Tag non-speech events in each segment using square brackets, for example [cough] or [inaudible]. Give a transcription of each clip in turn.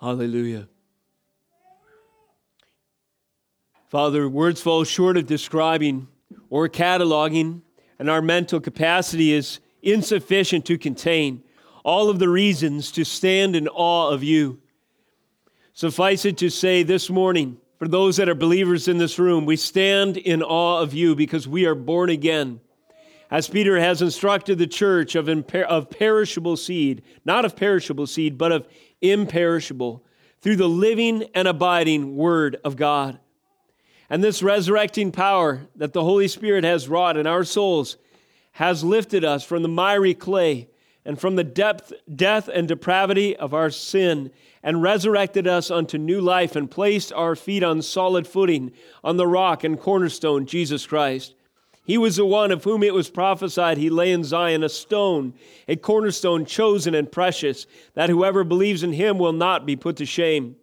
Hallelujah. Father, words fall short of describing or cataloging, and our mental capacity is insufficient to contain all of the reasons to stand in awe of you. Suffice it to say this morning, for those that are believers in this room, we stand in awe of you because we are born again. As Peter has instructed the church of, imper- of perishable seed, not of perishable seed, but of imperishable, through the living and abiding Word of God. And this resurrecting power that the Holy Spirit has wrought in our souls has lifted us from the miry clay and from the depth, death and depravity of our sin and resurrected us unto new life and placed our feet on solid footing on the rock and cornerstone, Jesus Christ. He was the one of whom it was prophesied he lay in Zion, a stone, a cornerstone chosen and precious, that whoever believes in him will not be put to shame.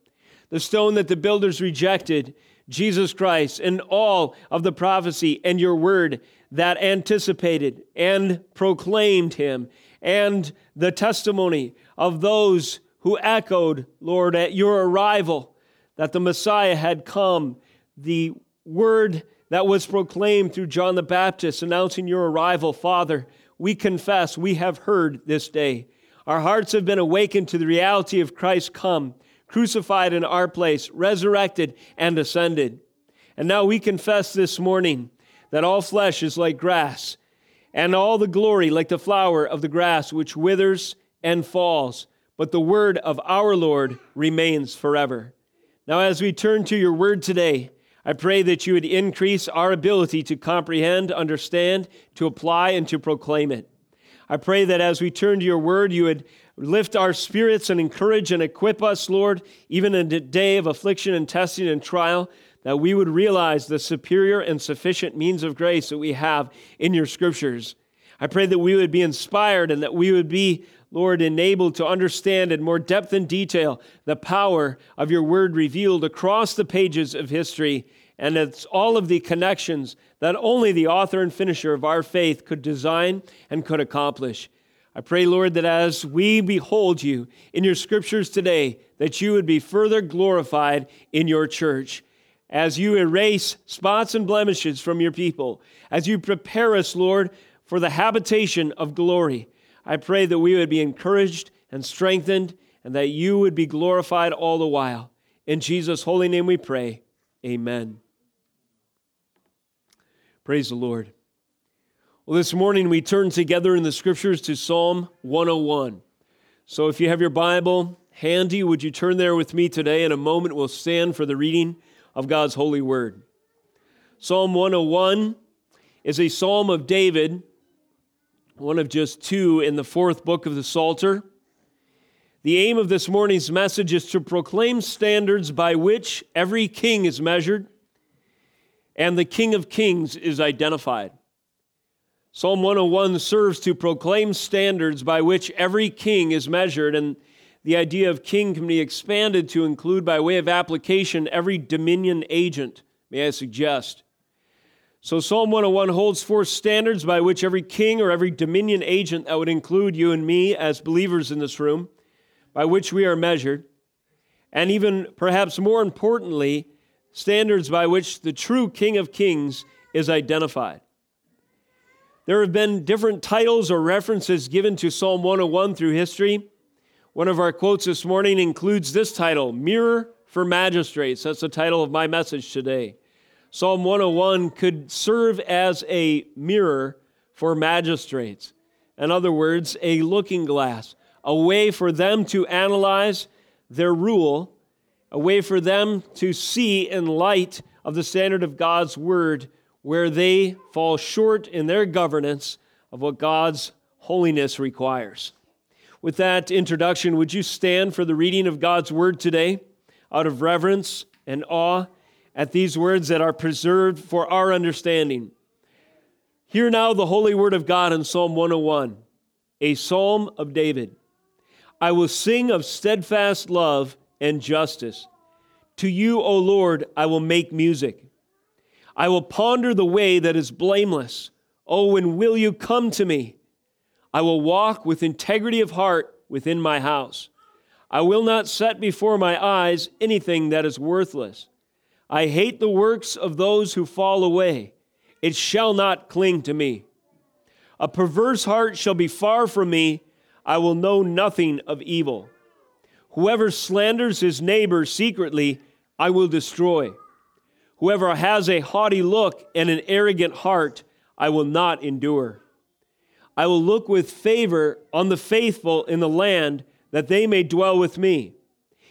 The stone that the builders rejected Jesus Christ and all of the prophecy and your word that anticipated and proclaimed him, and the testimony of those who echoed, Lord, at your arrival that the Messiah had come, the word that was proclaimed through John the Baptist announcing your arrival, Father, we confess we have heard this day. Our hearts have been awakened to the reality of Christ come crucified in our place, resurrected, and ascended. And now we confess this morning that all flesh is like grass, and all the glory like the flower of the grass which withers and falls, but the word of our Lord remains forever. Now, as we turn to your word today, I pray that you would increase our ability to comprehend, understand, to apply, and to proclaim it. I pray that as we turn to your word, you would lift our spirits and encourage and equip us, Lord, even in a day of affliction and testing and trial, that we would realize the superior and sufficient means of grace that we have in your scriptures. I pray that we would be inspired and that we would be, Lord, enabled to understand in more depth and detail the power of your word revealed across the pages of history and it's all of the connections that only the author and finisher of our faith could design and could accomplish. I pray, Lord, that as we behold you in your scriptures today, that you would be further glorified in your church. As you erase spots and blemishes from your people, as you prepare us, Lord, for the habitation of glory, I pray that we would be encouraged and strengthened and that you would be glorified all the while. In Jesus' holy name we pray. Amen. Praise the Lord. Well, this morning we turn together in the scriptures to Psalm 101. So if you have your Bible handy, would you turn there with me today? In a moment, we'll stand for the reading of God's holy word. Psalm 101 is a psalm of David, one of just two in the fourth book of the Psalter. The aim of this morning's message is to proclaim standards by which every king is measured and the King of Kings is identified. Psalm 101 serves to proclaim standards by which every king is measured, and the idea of king can be expanded to include, by way of application, every dominion agent, may I suggest. So, Psalm 101 holds forth standards by which every king or every dominion agent, that would include you and me as believers in this room, by which we are measured, and even perhaps more importantly, standards by which the true King of Kings is identified. There have been different titles or references given to Psalm 101 through history. One of our quotes this morning includes this title Mirror for Magistrates. That's the title of my message today. Psalm 101 could serve as a mirror for magistrates. In other words, a looking glass, a way for them to analyze their rule, a way for them to see in light of the standard of God's word where they fall short in their governance of what God's holiness requires. With that introduction, would you stand for the reading of God's word today out of reverence and awe at these words that are preserved for our understanding? Hear now the holy word of God in Psalm 101, a psalm of David. I will sing of steadfast love and justice. To you, O Lord, I will make music. I will ponder the way that is blameless. Oh, when will you come to me? I will walk with integrity of heart within my house. I will not set before my eyes anything that is worthless. I hate the works of those who fall away. It shall not cling to me. A perverse heart shall be far from me. I will know nothing of evil. Whoever slanders his neighbor secretly, I will destroy. Whoever has a haughty look and an arrogant heart, I will not endure. I will look with favor on the faithful in the land, that they may dwell with me.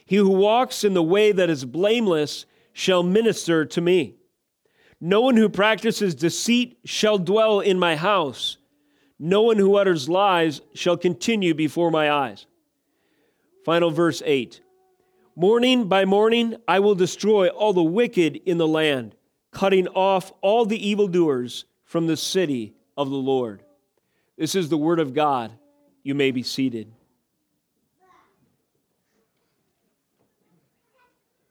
He who walks in the way that is blameless shall minister to me. No one who practices deceit shall dwell in my house. No one who utters lies shall continue before my eyes. Final verse 8 Morning by morning I will destroy all the wicked in the land, cutting off all the evildoers from the city of the Lord. This is the word of God. You may be seated.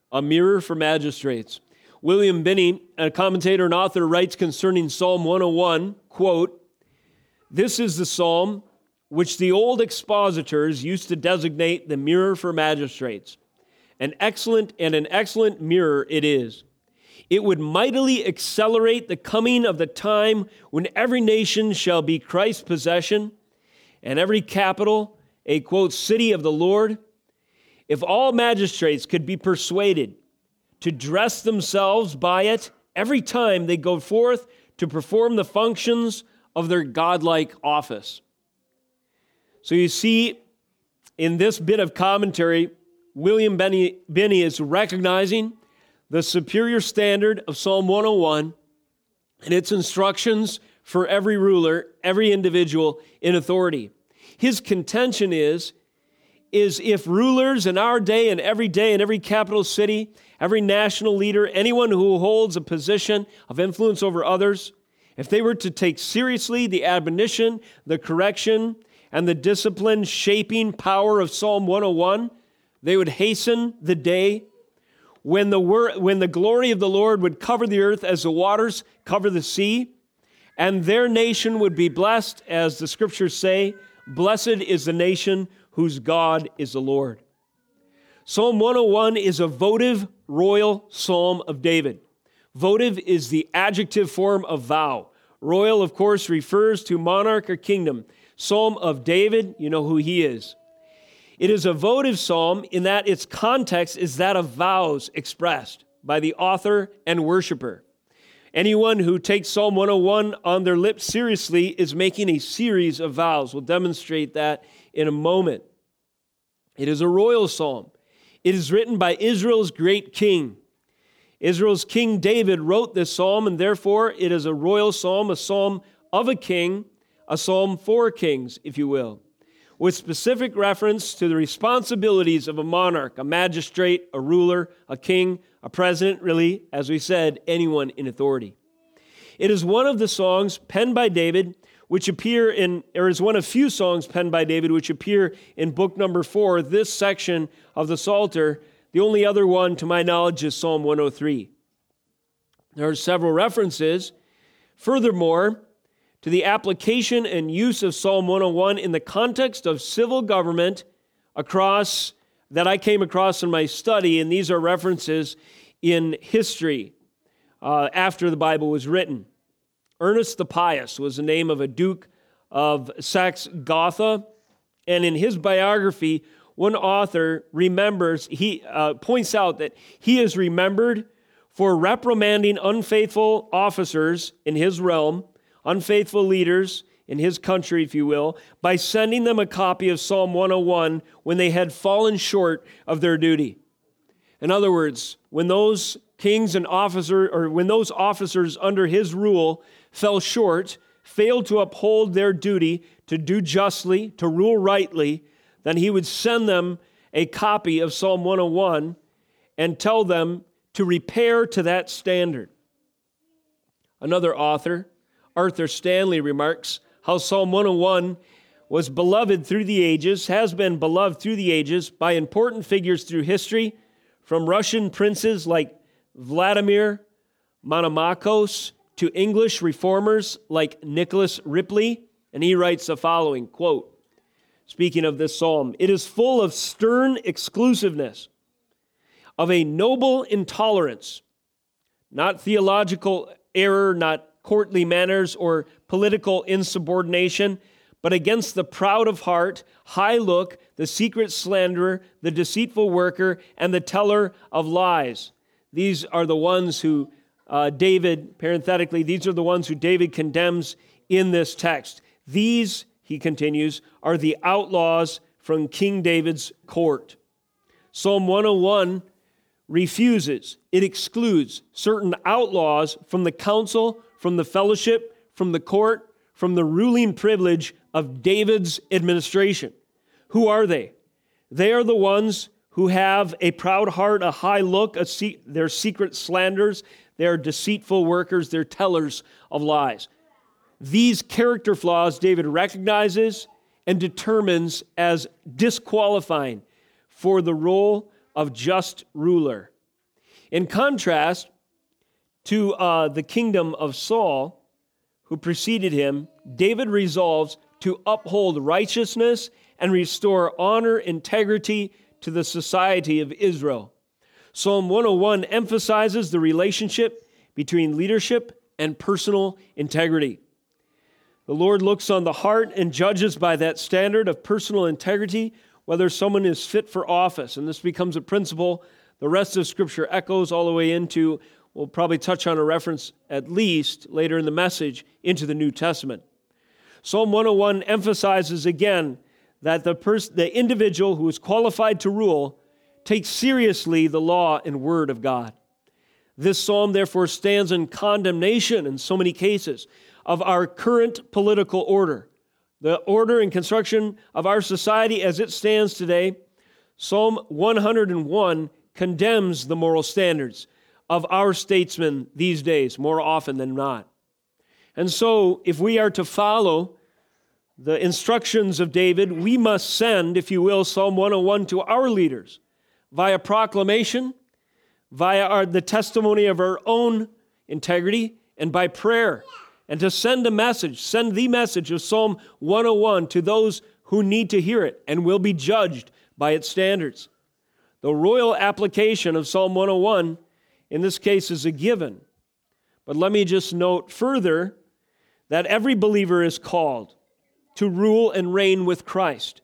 A mirror for magistrates. William Binnie, a commentator and author, writes concerning Psalm 101, quote, This is the psalm which the old expositors used to designate the mirror for magistrates. An excellent and an excellent mirror it is. It would mightily accelerate the coming of the time when every nation shall be Christ's possession and every capital a quote city of the Lord. If all magistrates could be persuaded to dress themselves by it every time they go forth to perform the functions of their godlike office. So you see, in this bit of commentary, William Binnie, Binnie is recognizing the superior standard of Psalm 101 and its instructions for every ruler, every individual in authority. His contention is, is if rulers in our day and every day in every capital city, every national leader, anyone who holds a position of influence over others, if they were to take seriously the admonition, the correction, and the discipline shaping power of Psalm 101, they would hasten the day when the, wor- when the glory of the Lord would cover the earth as the waters cover the sea, and their nation would be blessed, as the scriptures say, Blessed is the nation whose God is the Lord. Psalm 101 is a votive royal psalm of David. Votive is the adjective form of vow. Royal, of course, refers to monarch or kingdom. Psalm of David, you know who he is. It is a votive psalm in that its context is that of vows expressed by the author and worshiper. Anyone who takes Psalm 101 on their lips seriously is making a series of vows. We'll demonstrate that in a moment. It is a royal psalm. It is written by Israel's great king. Israel's king David wrote this psalm, and therefore it is a royal psalm, a psalm of a king, a psalm for kings, if you will with specific reference to the responsibilities of a monarch, a magistrate, a ruler, a king, a president, really, as we said, anyone in authority. It is one of the songs penned by David, which appear in, or is one of few songs penned by David, which appear in book number four, this section of the Psalter. The only other one, to my knowledge, is Psalm 103. There are several references. Furthermore, to the application and use of Psalm 101 in the context of civil government across that I came across in my study, and these are references in history uh, after the Bible was written. Ernest the Pious was the name of a duke of Saxe Gotha, and in his biography, one author remembers, he uh, points out that he is remembered for reprimanding unfaithful officers in his realm unfaithful leaders in his country, if you will, by sending them a copy of Psalm 101 when they had fallen short of their duty. In other words, when those kings and officers, or when those officers under his rule fell short, failed to uphold their duty to do justly, to rule rightly, then he would send them a copy of Psalm 101 and tell them to repair to that standard. Another author, Arthur Stanley remarks how Psalm 101 was beloved through the ages, has been beloved through the ages by important figures through history, from Russian princes like Vladimir Monomachos to English reformers like Nicholas Ridley. And he writes the following quote, speaking of this psalm. It is full of stern exclusiveness, of a noble intolerance, not theological error, not courtly manners or political insubordination, but against the proud of heart, high look, the secret slanderer, the deceitful worker, and the teller of lies. These are the ones who uh, David, parenthetically, these are the ones who David condemns in this text. These, he continues, are the outlaws from King David's court. Psalm 101 refuses, it excludes certain outlaws from the council, from the fellowship, from the court, from the ruling privilege of David's administration. Who are they? They are the ones who have a proud heart, a high look, a se- their secret slanders, they're deceitful workers, they're tellers of lies. These character flaws David recognizes and determines as disqualifying for the role of just ruler. In contrast to uh, the kingdom of Saul, who preceded him, David resolves to uphold righteousness and restore honor, integrity to the society of Israel. Psalm 101 emphasizes the relationship between leadership and personal integrity. The Lord looks on the heart and judges by that standard of personal integrity whether someone is fit for office. And this becomes a principle the rest of Scripture echoes all the way into, we'll probably touch on a reference at least later in the message, into the New Testament. Psalm 101 emphasizes again that the, pers- the individual who is qualified to rule takes seriously the law and word of God. This psalm, therefore, stands in condemnation in so many cases of our current political order, the order and construction of our society as it stands today. Psalm 101 condemns the moral standards of our statesmen these days more often than not. And so, if we are to follow the instructions of David, we must send, if you will, Psalm 101 to our leaders via proclamation, via our, the testimony of our own integrity, and by prayer. And to send a message, send the message of Psalm 101 to those who need to hear it and will be judged by its standards. The royal application of Psalm 101 in this case is a given. But let me just note further that every believer is called to rule and reign with Christ.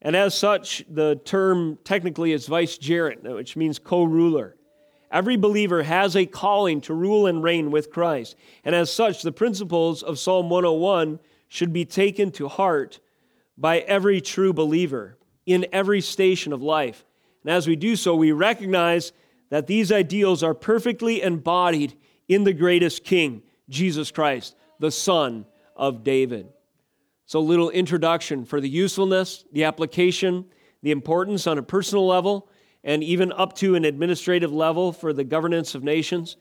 And as such, the term technically is vicegerent, which means co ruler. Every believer has a calling to rule and reign with Christ. And as such, the principles of Psalm 101 should be taken to heart by every true believer in every station of life. And as we do so, we recognize that these ideals are perfectly embodied in the greatest King, Jesus Christ, the Son of David. So, a little introduction for the usefulness, the application, the importance on a personal level, and even up to an administrative level for the governance of nations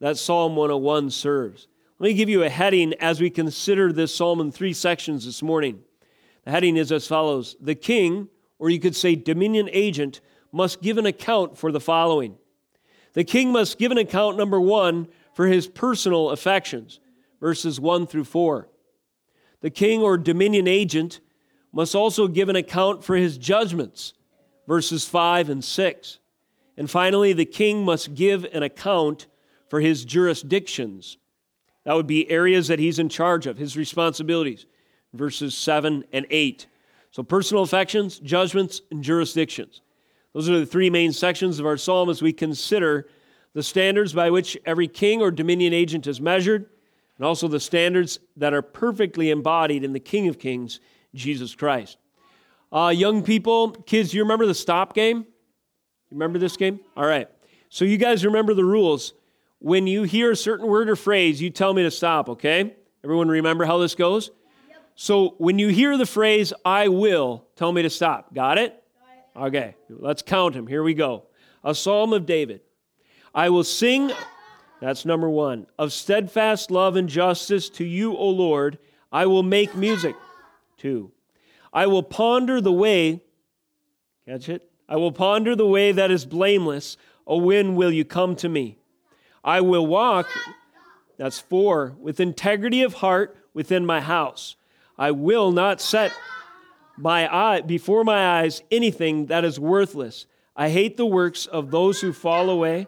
that Psalm 101 serves. Let me give you a heading as we consider this psalm in three sections this morning. The heading is as follows The king, or you could say dominion agent, must give an account for the following. The king must give an account, number one, for his personal affections, verses 1 through 4. The king or dominion agent must also give an account for his judgments, verses 5 and 6. And finally, the king must give an account for his jurisdictions. That would be areas that he's in charge of, his responsibilities, verses 7 and 8. So, personal affections, judgments, and jurisdictions. Those are the three main sections of our psalm as we consider the standards by which every king or dominion agent is measured and also the standards that are perfectly embodied in the King of Kings, Jesus Christ. Uh, young people, kids, you remember the stop game? You remember this game? All right. So you guys remember the rules. When you hear a certain word or phrase, you tell me to stop, okay? Everyone remember how this goes? Yep. So when you hear the phrase, I will, tell me to stop. Got it? Okay, let's count them. Here we go. A psalm of David. I will sing that's number one. Of steadfast love and justice to you, O Lord, I will make music. Two. I will ponder the way, catch it? I will ponder the way that is blameless. O when will you come to me? I will walk, that's four, with integrity of heart within my house. I will not set eye, before my eyes anything that is worthless. I hate the works of those who fall away.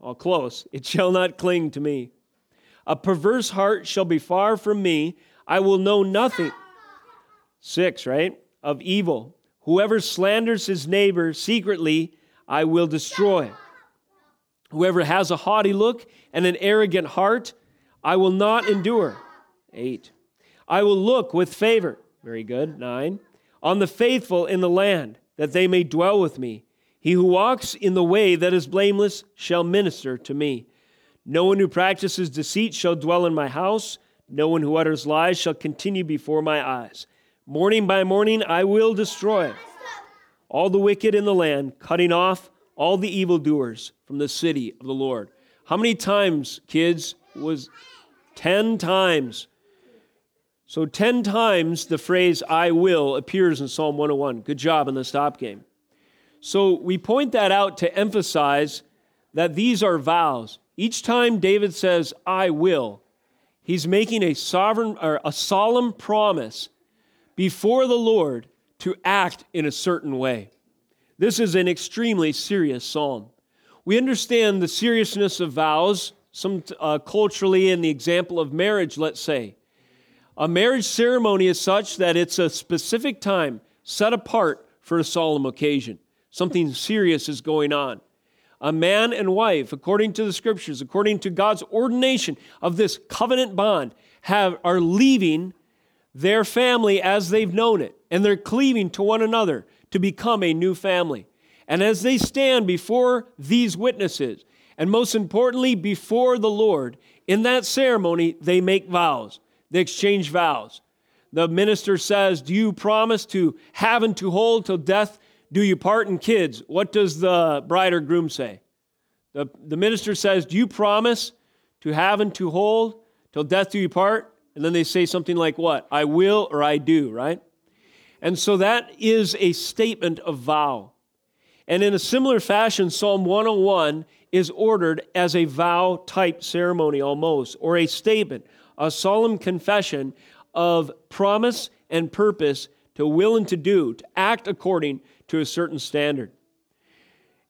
All close. It shall not cling to me. A perverse heart shall be far from me. I will know nothing. Six, right? Of evil. Whoever slanders his neighbor secretly, I will destroy. Whoever has a haughty look and an arrogant heart, I will not endure. Eight. I will look with favor. Very good. Nine. On the faithful in the land, that they may dwell with me. He who walks in the way that is blameless shall minister to me. No one who practices deceit shall dwell in my house. No one who utters lies shall continue before my eyes. Morning by morning I will destroy all the wicked in the land, cutting off all the evildoers from the city of the Lord. How many times, kids, was 10 times? So 10 times the phrase I will appears in Psalm 101. Good job in the stop game. So we point that out to emphasize that these are vows. Each time David says, I will, he's making a sovereign or a solemn promise before the Lord to act in a certain way. This is an extremely serious psalm. We understand the seriousness of vows, some uh, culturally in the example of marriage, let's say. A marriage ceremony is such that it's a specific time set apart for a solemn occasion. Something serious is going on. A man and wife, according to the scriptures, according to God's ordination of this covenant bond, have, are leaving their family as they've known it, and they're cleaving to one another to become a new family. And as they stand before these witnesses, and most importantly, before the Lord, in that ceremony, they make vows. They exchange vows. The minister says, Do you promise to have and to hold till death do you part? And kids, what does the bride or groom say? The, the minister says, Do you promise to have and to hold till death do you part? And then they say something like, What? I will or I do, right? And so that is a statement of vow. And in a similar fashion, Psalm 101 is ordered as a vow type ceremony almost, or a statement, a solemn confession of promise and purpose to will and to do, to act according to a certain standard.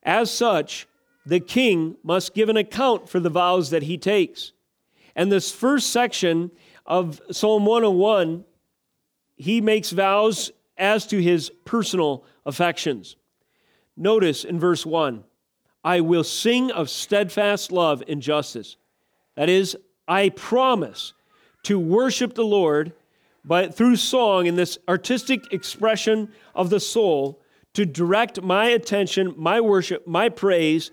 As such, the king must give an account for the vows that he takes. And this first section of Psalm 101, he makes vows as to his personal affections. Notice in verse 1 I will sing of steadfast love and justice. That is, I promise to worship the Lord but through song and this artistic expression of the soul to direct my attention, my worship, my praise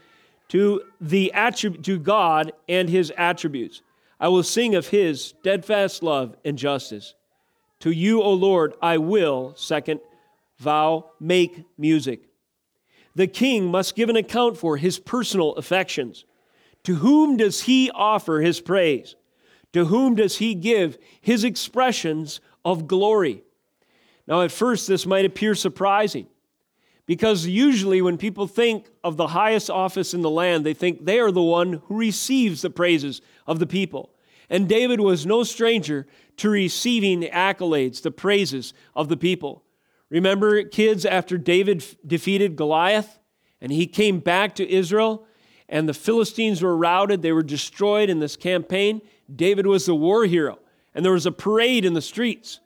to the attribute to God and his attributes. I will sing of his steadfast love and justice. To you, O Lord, I will, second vow, make music. The king must give an account for his personal affections. To whom does he offer his praise? To whom does he give his expressions of glory? Now, at first, this might appear surprising because usually when people think of the highest office in the land, they think they are the one who receives the praises of the people. And David was no stranger to receiving the accolades, the praises of the people. Remember, kids, after David defeated Goliath and he came back to Israel and the Philistines were routed, they were destroyed in this campaign. David was the war hero and there was a parade in the streets.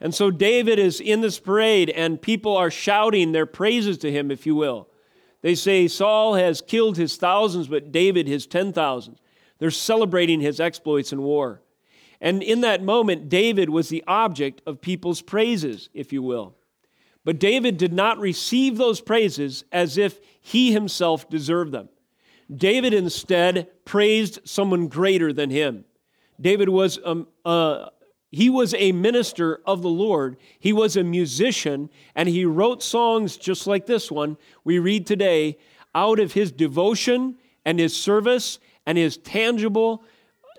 And so David is in this parade and people are shouting their praises to him, if you will. They say Saul has killed his thousands, but David his ten thousands. They're celebrating his exploits in war. And in that moment, David was the object of people's praises, if you will. But David did not receive those praises as if he himself deserved them. David instead praised someone greater than him. David was um, uh, he was a minister of the Lord. He was a musician, and he wrote songs just like this one we read today out of his devotion and his service and his tangible,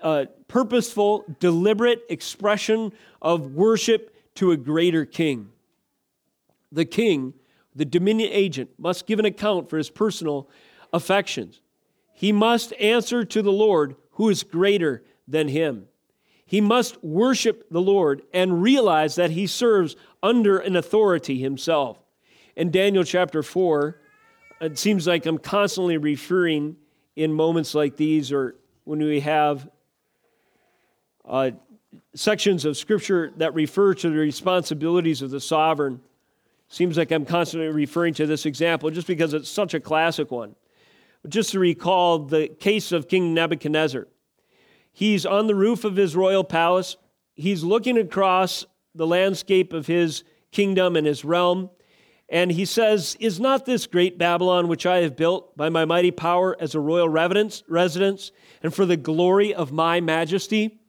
uh, purposeful, deliberate expression of worship to a greater king. The king, the dominion agent, must give an account for his personal affections. He must answer to the Lord who is greater than him. He must worship the Lord and realize that he serves under an authority himself. In Daniel chapter 4, it seems like I'm constantly referring in moments like these or when we have uh, sections of scripture that refer to the responsibilities of the sovereign. Seems like I'm constantly referring to this example just because it's such a classic one. Just to recall the case of King Nebuchadnezzar. He's on the roof of his royal palace. He's looking across the landscape of his kingdom and his realm. And he says, Is not this great Babylon which I have built by my mighty power as a royal residence and for the glory of my majesty?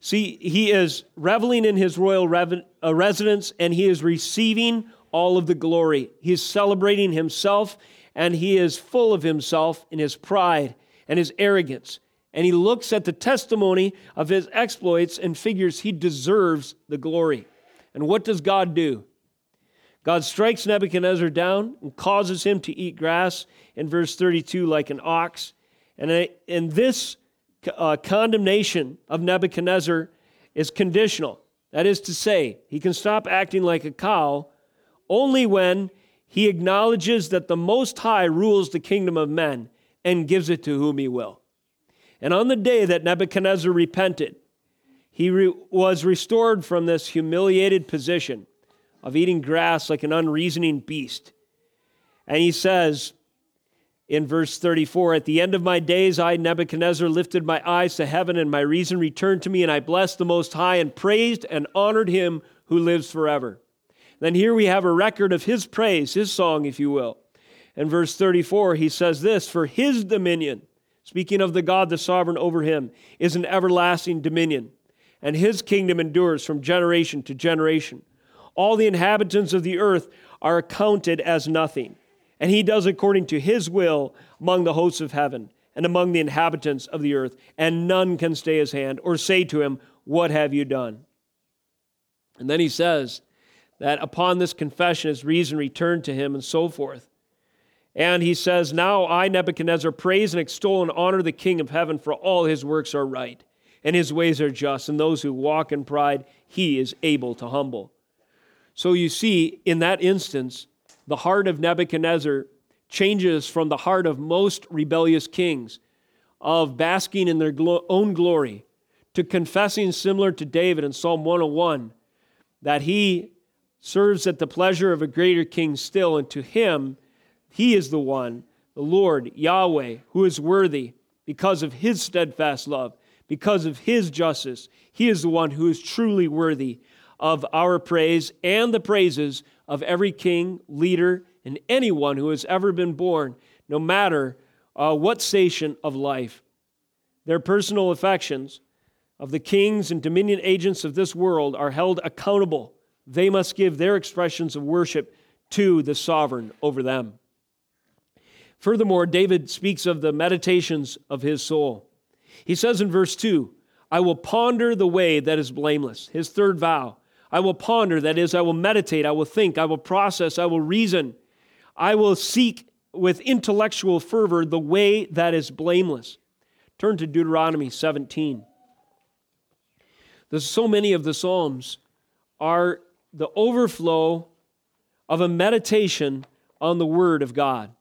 See, he is reveling in his royal uh, residence and he is receiving all of the glory. He is celebrating himself and he is full of himself in his pride and his arrogance. And he looks at the testimony of his exploits and figures he deserves the glory. And what does God do? God strikes Nebuchadnezzar down and causes him to eat grass in verse 32 like an ox. And in this uh, condemnation of Nebuchadnezzar is conditional. That is to say, he can stop acting like a cow only when he acknowledges that the Most High rules the kingdom of men and gives it to whom he will. And on the day that Nebuchadnezzar repented, he re- was restored from this humiliated position of eating grass like an unreasoning beast. And he says, in verse 34 At the end of my days, I, Nebuchadnezzar, lifted my eyes to heaven, and my reason returned to me, and I blessed the Most High and praised and honored him who lives forever. Then here we have a record of his praise, his song, if you will. In verse 34, he says this For his dominion, speaking of the God, the sovereign over him, is an everlasting dominion, and his kingdom endures from generation to generation. All the inhabitants of the earth are accounted as nothing and he does according to his will among the hosts of heaven and among the inhabitants of the earth, and none can stay his hand or say to him, What have you done? And then he says that upon this confession, his reason returned to him, and so forth. And he says, Now I, Nebuchadnezzar, praise and extol and honor the King of heaven, for all his works are right, and his ways are just, and those who walk in pride, he is able to humble. So you see, in that instance, the heart of Nebuchadnezzar changes from the heart of most rebellious kings of basking in their own glory to confessing, similar to David in Psalm 101, that he serves at the pleasure of a greater king still, and to him, he is the one, the Lord, Yahweh, who is worthy because of his steadfast love, because of his justice. He is the one who is truly worthy of our praise and the praises of every king, leader, and anyone who has ever been born, no matter uh, what station of life. Their personal affections of the kings and dominion agents of this world are held accountable. They must give their expressions of worship to the sovereign over them. Furthermore, David speaks of the meditations of his soul. He says in verse 2, I will ponder the way that is blameless. His third vow. I will ponder, that is, I will meditate, I will think, I will process, I will reason. I will seek with intellectual fervor the way that is blameless. Turn to Deuteronomy 17. There's so many of the Psalms are the overflow of a meditation on the Word of God.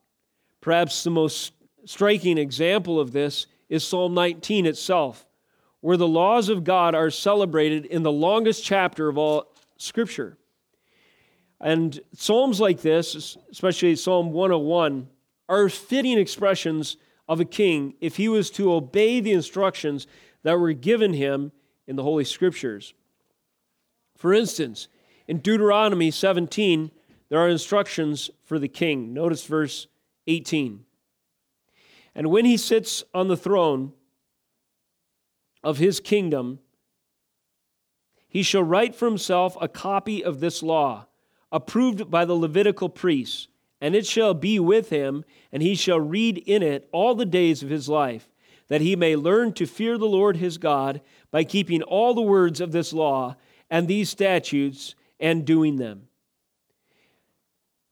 Perhaps the most striking example of this is Psalm 19 itself where the laws of God are celebrated in the longest chapter of all Scripture. And psalms like this, especially Psalm 101, are fitting expressions of a king if he was to obey the instructions that were given him in the Holy Scriptures. For instance, in Deuteronomy 17, there are instructions for the king. Notice verse 18. And when he sits on the throne, of his kingdom, he shall write for himself a copy of this law, approved by the Levitical priests, and it shall be with him, and he shall read in it all the days of his life, that he may learn to fear the Lord his God by keeping all the words of this law and these statutes and doing them.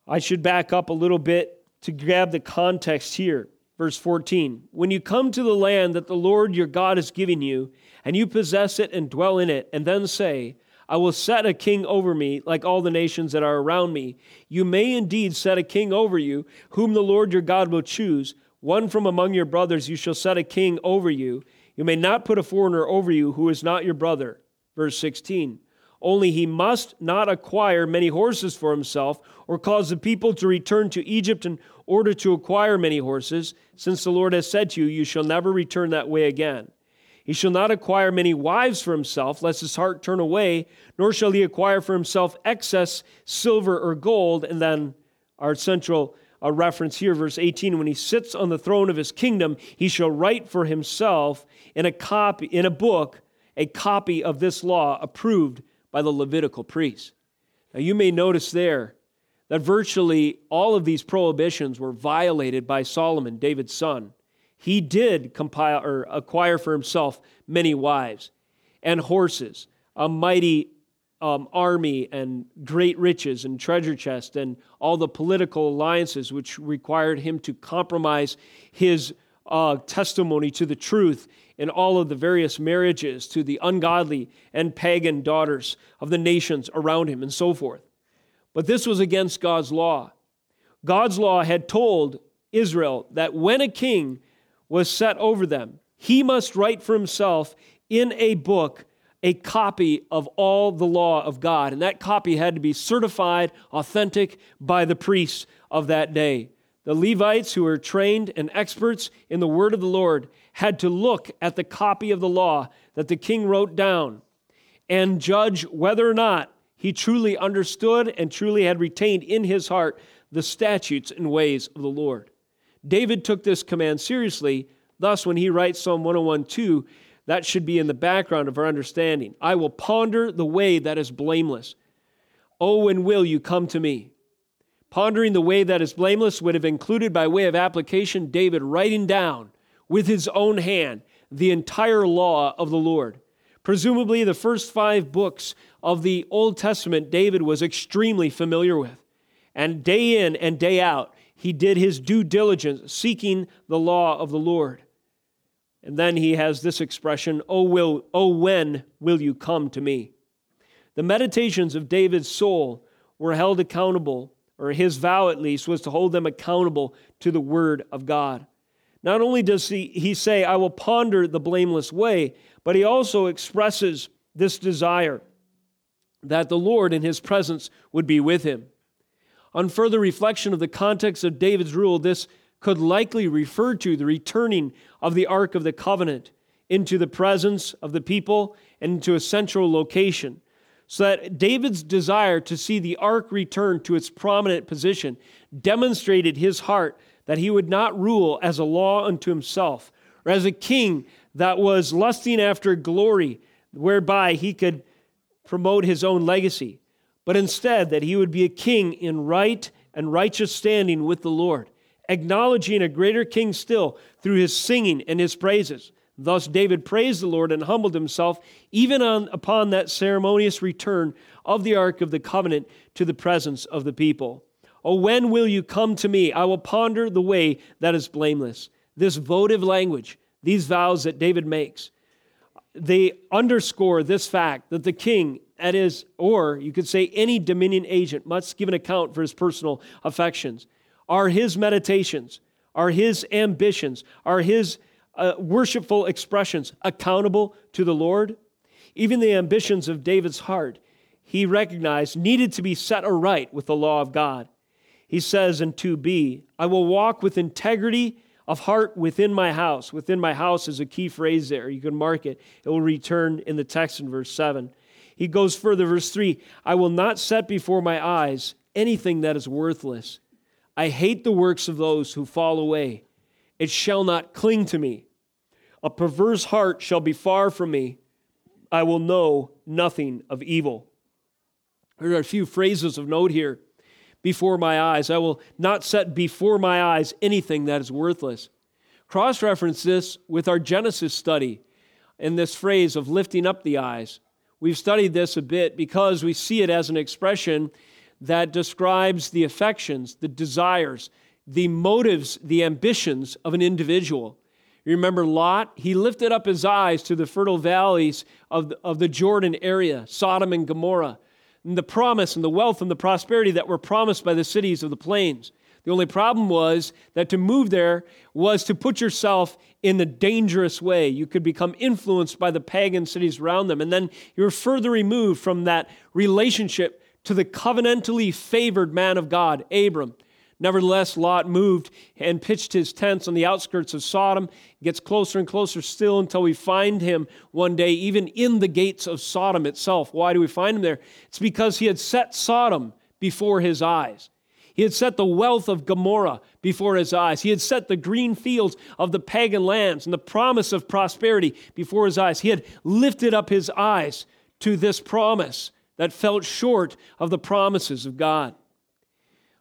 I should back up a little bit to grab the context here. Verse 14 When you come to the land that the Lord your God is giving you, and you possess it and dwell in it, and then say, I will set a king over me like all the nations that are around me. You may indeed set a king over you, whom the Lord your God will choose. One from among your brothers you shall set a king over you. You may not put a foreigner over you who is not your brother. Verse 16. Only he must not acquire many horses for himself, or cause the people to return to Egypt in order to acquire many horses, since the Lord has said to you, You shall never return that way again. He shall not acquire many wives for himself, lest his heart turn away, nor shall he acquire for himself excess silver or gold. And then our central uh, reference here, verse 18 when he sits on the throne of his kingdom, he shall write for himself in a copy, in a book, a copy of this law approved by the Levitical priests. Now, you may notice there that virtually all of these prohibitions were violated by Solomon, David's son. He did compile or acquire for himself many wives and horses, a mighty um, army, and great riches and treasure chest, and all the political alliances which required him to compromise his uh, testimony to the truth in all of the various marriages to the ungodly and pagan daughters of the nations around him, and so forth. But this was against God's law. God's law had told Israel that when a king was set over them, he must write for himself in a book a copy of all the law of God. And that copy had to be certified, authentic by the priests of that day. The Levites, who were trained and experts in the word of the Lord, had to look at the copy of the law that the king wrote down and judge whether or not he truly understood and truly had retained in his heart the statutes and ways of the Lord. David took this command seriously. Thus, when he writes Psalm 101 2, that should be in the background of our understanding. I will ponder the way that is blameless. Oh, when will you come to me? Pondering the way that is blameless would have included, by way of application, David writing down with his own hand the entire law of the Lord. Presumably, the first five books of the Old Testament, David was extremely familiar with. And day in and day out, he did his due diligence seeking the law of the Lord. And then he has this expression, oh, will, oh when will you come to me? The meditations of David's soul were held accountable, or his vow at least was to hold them accountable to the word of God. Not only does he, he say, I will ponder the blameless way, but he also expresses this desire that the Lord in his presence would be with him. On further reflection of the context of David's rule, this could likely refer to the returning of the Ark of the Covenant into the presence of the people and into a central location. So that David's desire to see the ark return to its prominent position demonstrated his heart that he would not rule as a law unto himself, or as a king that was lusting after glory, whereby he could promote his own legacy, but instead that he would be a king in right and righteous standing with the Lord, acknowledging a greater king still through his singing and his praises. Thus David praised the Lord and humbled himself even on, upon that ceremonious return of the Ark of the Covenant to the presence of the people. Oh, when will you come to me? I will ponder the way that is blameless. This votive language, these vows that David makes, they underscore this fact that the king, that is, or you could say any dominion agent, must give an account for his personal affections, are his meditations, are his ambitions, are his uh, worshipful expressions accountable to the Lord? Even the ambitions of David's heart, he recognized, needed to be set aright with the law of God he says in 2b, I will walk with integrity of heart within my house. Within my house is a key phrase there. You can mark it. It will return in the text in verse 7. He goes further, verse 3 I will not set before my eyes anything that is worthless. I hate the works of those who fall away. It shall not cling to me. A perverse heart shall be far from me. I will know nothing of evil. There are a few phrases of note here before my eyes. I will not set before my eyes anything that is worthless. Cross reference this with our Genesis study in this phrase of lifting up the eyes. We've studied this a bit because we see it as an expression that describes the affections, the desires, the motives, the ambitions of an individual. You remember Lot? He lifted up his eyes to the fertile valleys of the, of the Jordan area, Sodom and Gomorrah, and the promise and the wealth and the prosperity that were promised by the cities of the plains. The only problem was that to move there was to put yourself in a dangerous way. You could become influenced by the pagan cities around them. And then you're further removed from that relationship to the covenantally favored man of God, Abram. Nevertheless, Lot moved and pitched his tents on the outskirts of Sodom. gets closer and closer still until we find him one day, even in the gates of Sodom itself. Why do we find him there? It's because he had set Sodom before his eyes. He had set the wealth of Gomorrah before his eyes. He had set the green fields of the pagan lands and the promise of prosperity before his eyes. He had lifted up his eyes to this promise that fell short of the promises of God.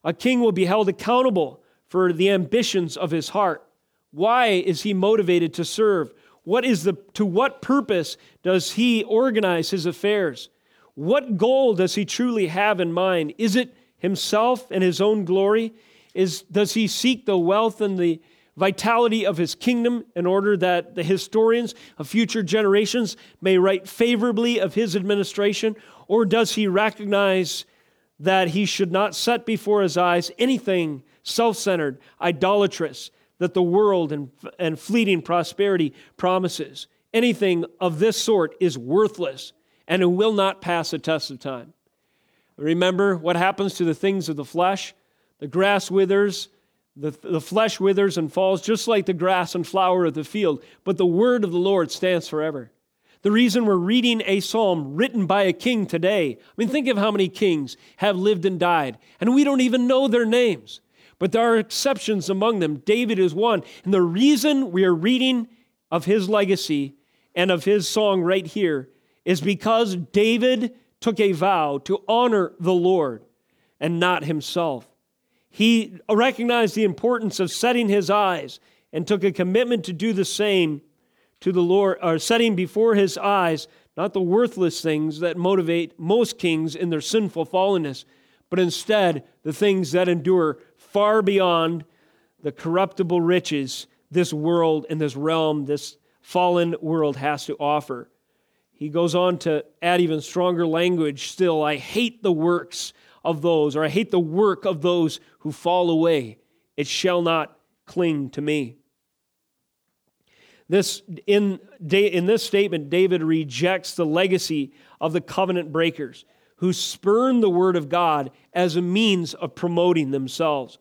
A king will be held accountable for the ambitions of his heart. Why is he motivated to serve? What is the, to what purpose does he organize his affairs? What goal does he truly have in mind? Is it himself and his own glory? Is, does he seek the wealth and the vitality of his kingdom in order that the historians of future generations may write favorably of his administration? Or does he recognize that he should not set before his eyes anything self centered, idolatrous that the world and, and fleeting prosperity promises. Anything of this sort is worthless and it will not pass a test of time. Remember what happens to the things of the flesh? The grass withers, the, the flesh withers and falls just like the grass and flower of the field, but the word of the Lord stands forever. The reason we're reading a psalm written by a king today, I mean, think of how many kings have lived and died, and we don't even know their names. But there are exceptions among them. David is one. And the reason we are reading of his legacy and of his song right here is because David took a vow to honor the Lord and not himself. He recognized the importance of setting his eyes and took a commitment to do the same to the Lord, or setting before his eyes not the worthless things that motivate most kings in their sinful fallenness, but instead the things that endure far beyond the corruptible riches this world and this realm, this fallen world has to offer. He goes on to add even stronger language still. I hate the works of those, or I hate the work of those who fall away. It shall not cling to me. This, in, in this statement, David rejects the legacy of the covenant breakers who spurn the word of God as a means of promoting themselves.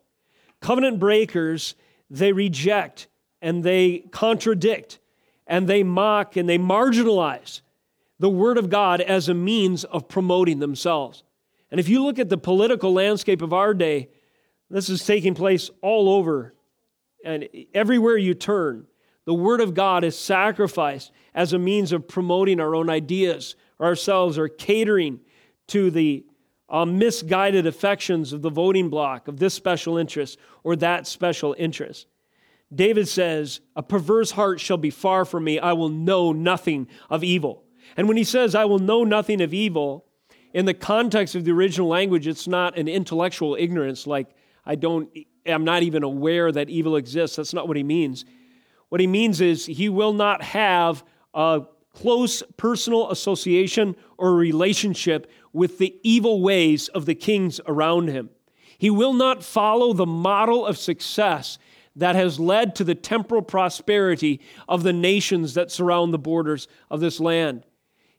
Covenant breakers, they reject and they contradict and they mock and they marginalize the word of God as a means of promoting themselves. And if you look at the political landscape of our day, this is taking place all over and everywhere you turn. The Word of God is sacrificed as a means of promoting our own ideas ourselves or catering to the uh, misguided affections of the voting bloc of this special interest or that special interest. David says, A perverse heart shall be far from me. I will know nothing of evil. And when he says, I will know nothing of evil, in the context of the original language, it's not an intellectual ignorance like I don't, I'm not even aware that evil exists. That's not what he means. What he means is he will not have a close personal association or relationship with the evil ways of the kings around him. He will not follow the model of success that has led to the temporal prosperity of the nations that surround the borders of this land.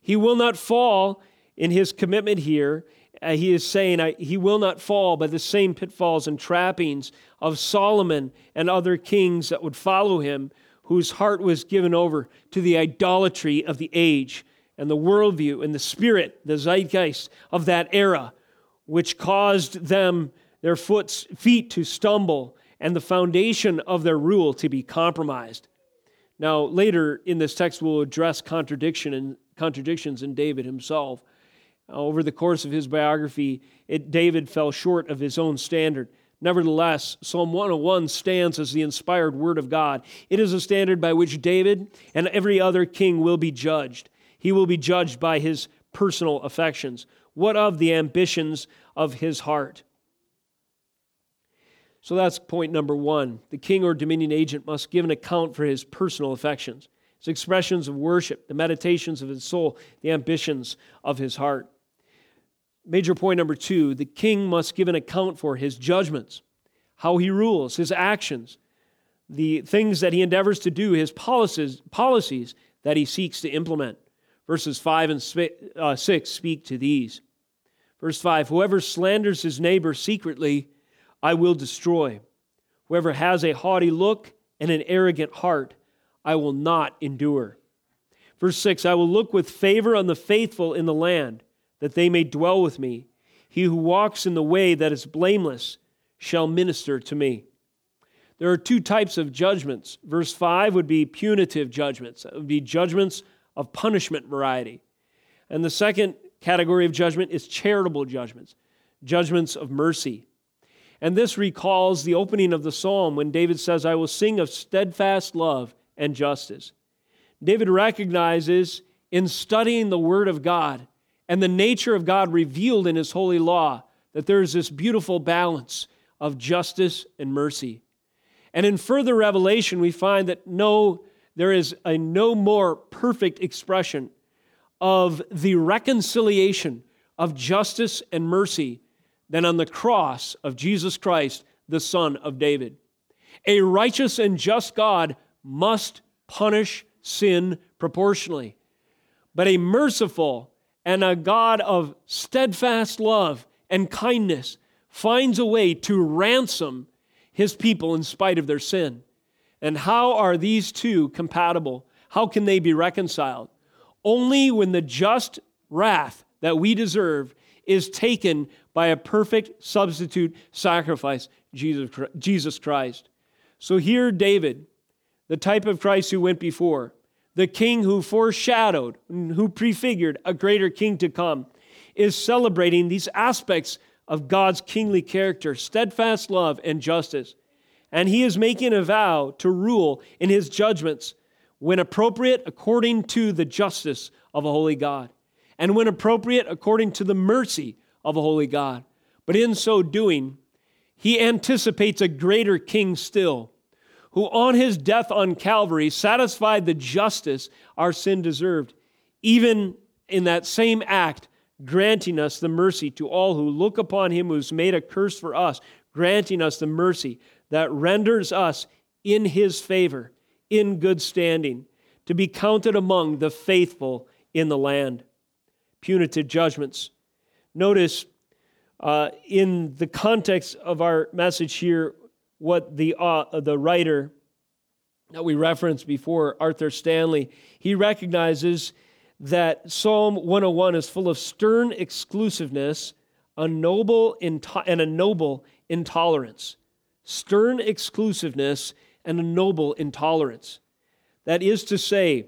He will not fall in his commitment here. Uh, he is saying he will not fall by the same pitfalls and trappings of Solomon and other kings that would follow him, whose heart was given over to the idolatry of the age and the worldview and the spirit, the zeitgeist of that era, which caused them, their foot's, feet to stumble and the foundation of their rule to be compromised. Now, later in this text, we'll address contradiction and contradictions in David himself. Uh, over the course of his biography, it, David fell short of his own standard. Nevertheless, Psalm 101 stands as the inspired word of God. It is a standard by which David and every other king will be judged. He will be judged by his personal affections. What of the ambitions of his heart? So that's point number one. The king or dominion agent must give an account for his personal affections, his expressions of worship, the meditations of his soul, the ambitions of his heart. Major point number two the king must give an account for his judgments, how he rules, his actions, the things that he endeavors to do, his policies, policies that he seeks to implement. Verses 5 and uh, 6 speak to these. Verse 5 Whoever slanders his neighbor secretly, I will destroy. Whoever has a haughty look and an arrogant heart, I will not endure. Verse 6 I will look with favor on the faithful in the land, that they may dwell with me. He who walks in the way that is blameless shall minister to me. There are two types of judgments. Verse 5 would be punitive judgments, it would be judgments of punishment variety. And the second category of judgment is charitable judgments, judgments of mercy. And this recalls the opening of the psalm when David says, I will sing of steadfast love and justice. David recognizes in studying the Word of God and the nature of God revealed in His holy law that there is this beautiful balance of justice and mercy. And in further revelation, we find that no, there is a no more perfect expression of the reconciliation of justice and mercy than on the cross of Jesus Christ, the Son of David. A righteous and just God must punish sin proportionally, but a merciful and a God of steadfast love and kindness finds a way to ransom his people in spite of their sin. And how are these two compatible? How can they be reconciled? Only when the just wrath that we deserve is taken by a perfect substitute sacrifice, Jesus Christ. So here, David, the type of Christ who went before, the king who foreshadowed, who prefigured a greater king to come, is celebrating these aspects of God's kingly character, steadfast love, and justice. And he is making a vow to rule in his judgments when appropriate according to the justice of a holy God, and when appropriate according to the mercy of a holy God. But in so doing, he anticipates a greater king still, who on his death on Calvary satisfied the justice our sin deserved, even in that same act, granting us the mercy to all who look upon him who's made a curse for us, granting us the mercy that renders us in his favor, in good standing, to be counted among the faithful in the land. Punitive judgments Notice uh, in the context of our message here, what the, uh, the writer that we referenced before, Arthur Stanley, he recognizes that Psalm 101 is full of stern exclusiveness, a noble into- and a noble intolerance. Stern exclusiveness and a noble intolerance. That is to say,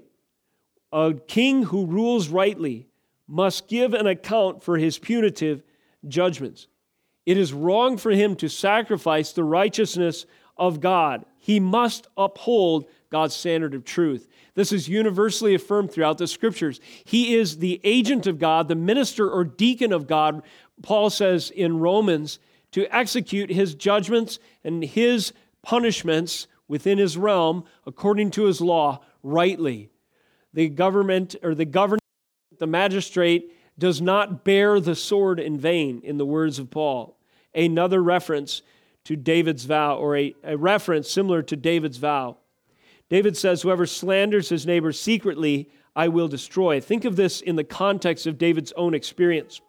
a king who rules rightly must give an account for his punitive judgments. It is wrong for him to sacrifice the righteousness of God. He must uphold God's standard of truth. This is universally affirmed throughout the scriptures. He is the agent of God, the minister or deacon of God, Paul says in Romans, to execute his judgments and his punishments within his realm according to his law rightly. The government or the government the magistrate does not bear the sword in vain, in the words of Paul. Another reference to David's vow, or a, a reference similar to David's vow. David says, Whoever slanders his neighbor secretly, I will destroy. Think of this in the context of David's own experience.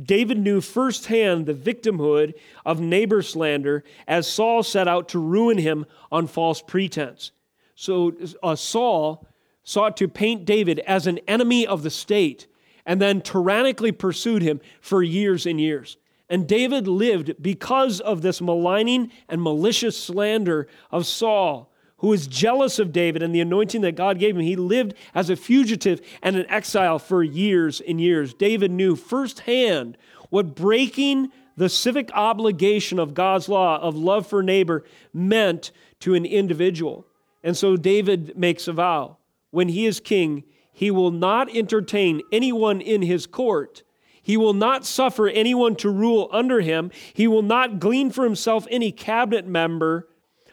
David knew firsthand the victimhood of neighbor slander as Saul set out to ruin him on false pretense. So uh, Saul sought to paint David as an enemy of the state and then tyrannically pursued him for years and years. And David lived because of this maligning and malicious slander of Saul, who was jealous of David and the anointing that God gave him. He lived as a fugitive and an exile for years and years. David knew firsthand what breaking the civic obligation of God's law of love for neighbor meant to an individual. And so David makes a vow when he is king, he will not entertain anyone in his court, He will not suffer anyone to rule under him. He will not glean for himself any cabinet member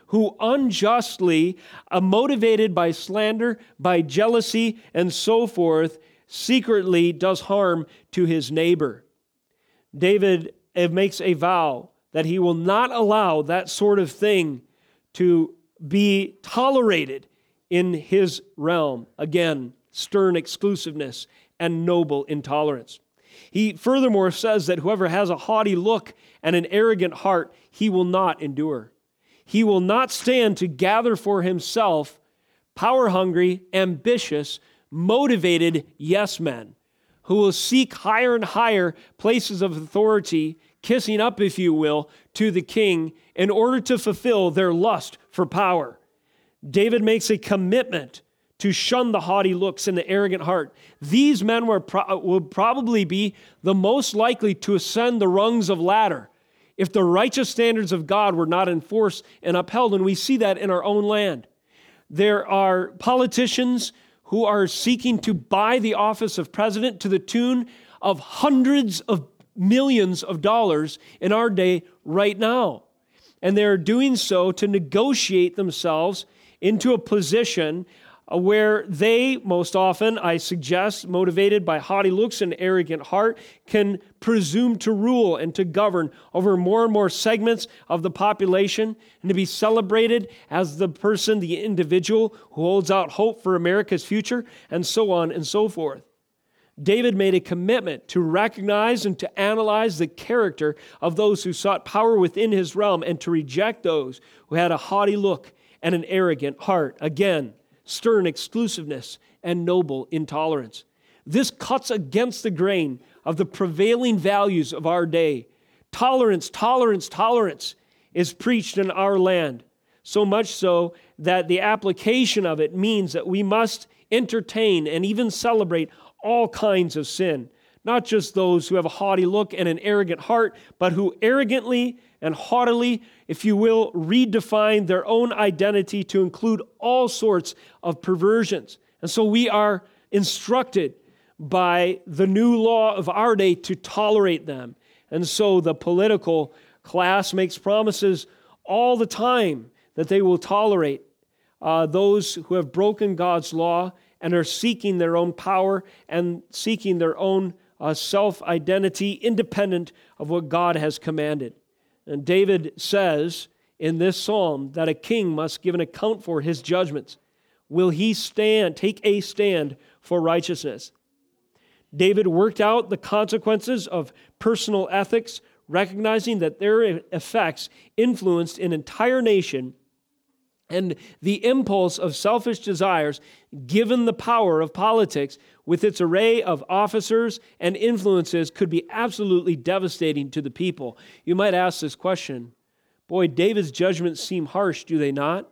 who unjustly, uh, motivated by slander, by jealousy, and so forth, secretly does harm to his neighbor. David uh, makes a vow that he will not allow that sort of thing to be tolerated in his realm. Again, stern exclusiveness and noble intolerance. He furthermore says that whoever has a haughty look and an arrogant heart, he will not endure. He will not stand to gather for himself power hungry, ambitious, motivated yes men who will seek higher and higher places of authority, kissing up, if you will, to the king in order to fulfill their lust for power. David makes a commitment to shun the haughty looks and the arrogant heart. These men were pro- would probably be the most likely to ascend the rungs of ladder if the righteous standards of God were not enforced and upheld. And we see that in our own land. There are politicians who are seeking to buy the office of president to the tune of hundreds of millions of dollars in our day right now. And they're doing so to negotiate themselves into a position uh, Uh, where they, most often, I suggest, motivated by haughty looks and arrogant heart, can presume to rule and to govern over more and more segments of the population and to be celebrated as the person, the individual who holds out hope for America's future, and so on and so forth. David made a commitment to recognize and to analyze the character of those who sought power within his realm and to reject those who had a haughty look and an arrogant heart. Again, stern exclusiveness and noble intolerance. This cuts against the grain of the prevailing values of our day. Tolerance, tolerance, tolerance is preached in our land, so much so that the application of it means that we must entertain and even celebrate all kinds of sin, not just those who have a haughty look and an arrogant heart, but who arrogantly and haughtily, if you will, redefine their own identity to include all sorts of perversions. And so we are instructed by the new law of our day to tolerate them. And so the political class makes promises all the time that they will tolerate uh, those who have broken God's law and are seeking their own power and seeking their own uh, self identity independent of what God has commanded. And David says in this psalm that a king must give an account for his judgments. Will he stand, take a stand for righteousness? David worked out the consequences of personal ethics, recognizing that their effects influenced an entire nation and the impulse of selfish desires, given the power of politics with its array of officers and influences, could be absolutely devastating to the people. You might ask this question Boy, David's judgments seem harsh, do they not?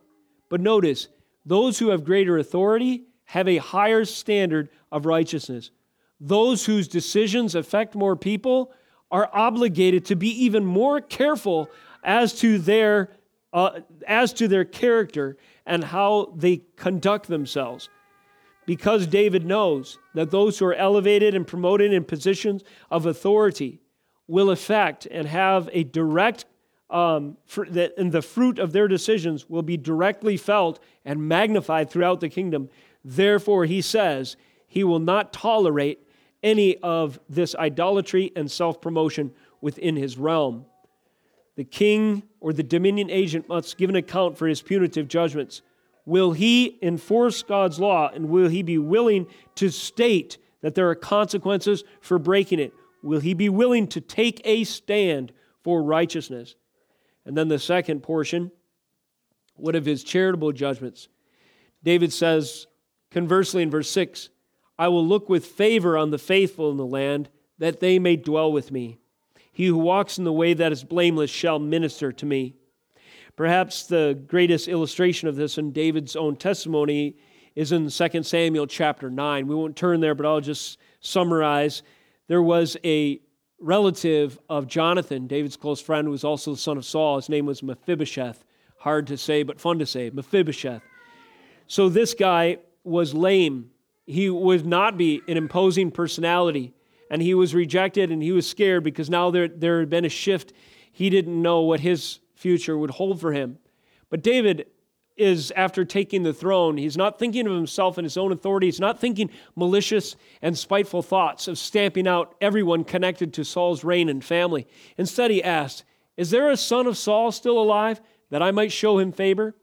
But notice, those who have greater authority have a higher standard of righteousness. Those whose decisions affect more people are obligated to be even more careful as to their uh, as to their character and how they conduct themselves. Because David knows that those who are elevated and promoted in positions of authority will affect and have a direct, um, that, and the fruit of their decisions will be directly felt and magnified throughout the kingdom. Therefore, he says he will not tolerate any of this idolatry and self promotion within his realm. The king or the dominion agent must give an account for his punitive judgments. Will he enforce God's law and will he be willing to state that there are consequences for breaking it? Will he be willing to take a stand for righteousness? And then the second portion, what of his charitable judgments? David says, conversely, in verse 6, I will look with favor on the faithful in the land, that they may dwell with me. He who walks in the way that is blameless shall minister to me. Perhaps the greatest illustration of this in David's own testimony is in 2 Samuel chapter 9. We won't turn there, but I'll just summarize. There was a relative of Jonathan, David's close friend, who was also the son of Saul. His name was Mephibosheth. Hard to say, but fun to say. Mephibosheth. So this guy was lame. He would not be an imposing personality. And he was rejected and he was scared because now there, there had been a shift. He didn't know what his future would hold for him. But David is, after taking the throne, he's not thinking of himself and his own authority. He's not thinking malicious and spiteful thoughts of stamping out everyone connected to Saul's reign and family. Instead, he asked, Is there a son of Saul still alive that I might show him favor?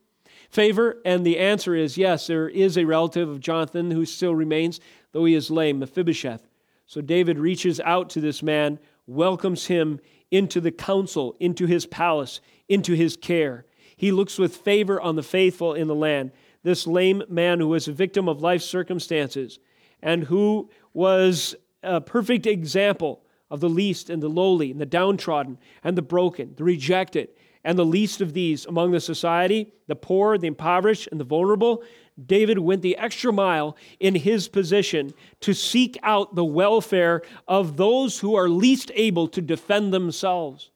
Favor, and the answer is yes, there is a relative of Jonathan who still remains, though he is lame, Mephibosheth. So David reaches out to this man, welcomes him into the council, into his palace, into his care. He looks with favor on the faithful in the land. This lame man who was a victim of life circumstances and who was a perfect example of the least and the lowly and the downtrodden and the broken, the rejected, and the least of these among the society, the poor, the impoverished, and the vulnerable, David went the extra mile in his position to seek out the welfare of those who are least able to defend themselves.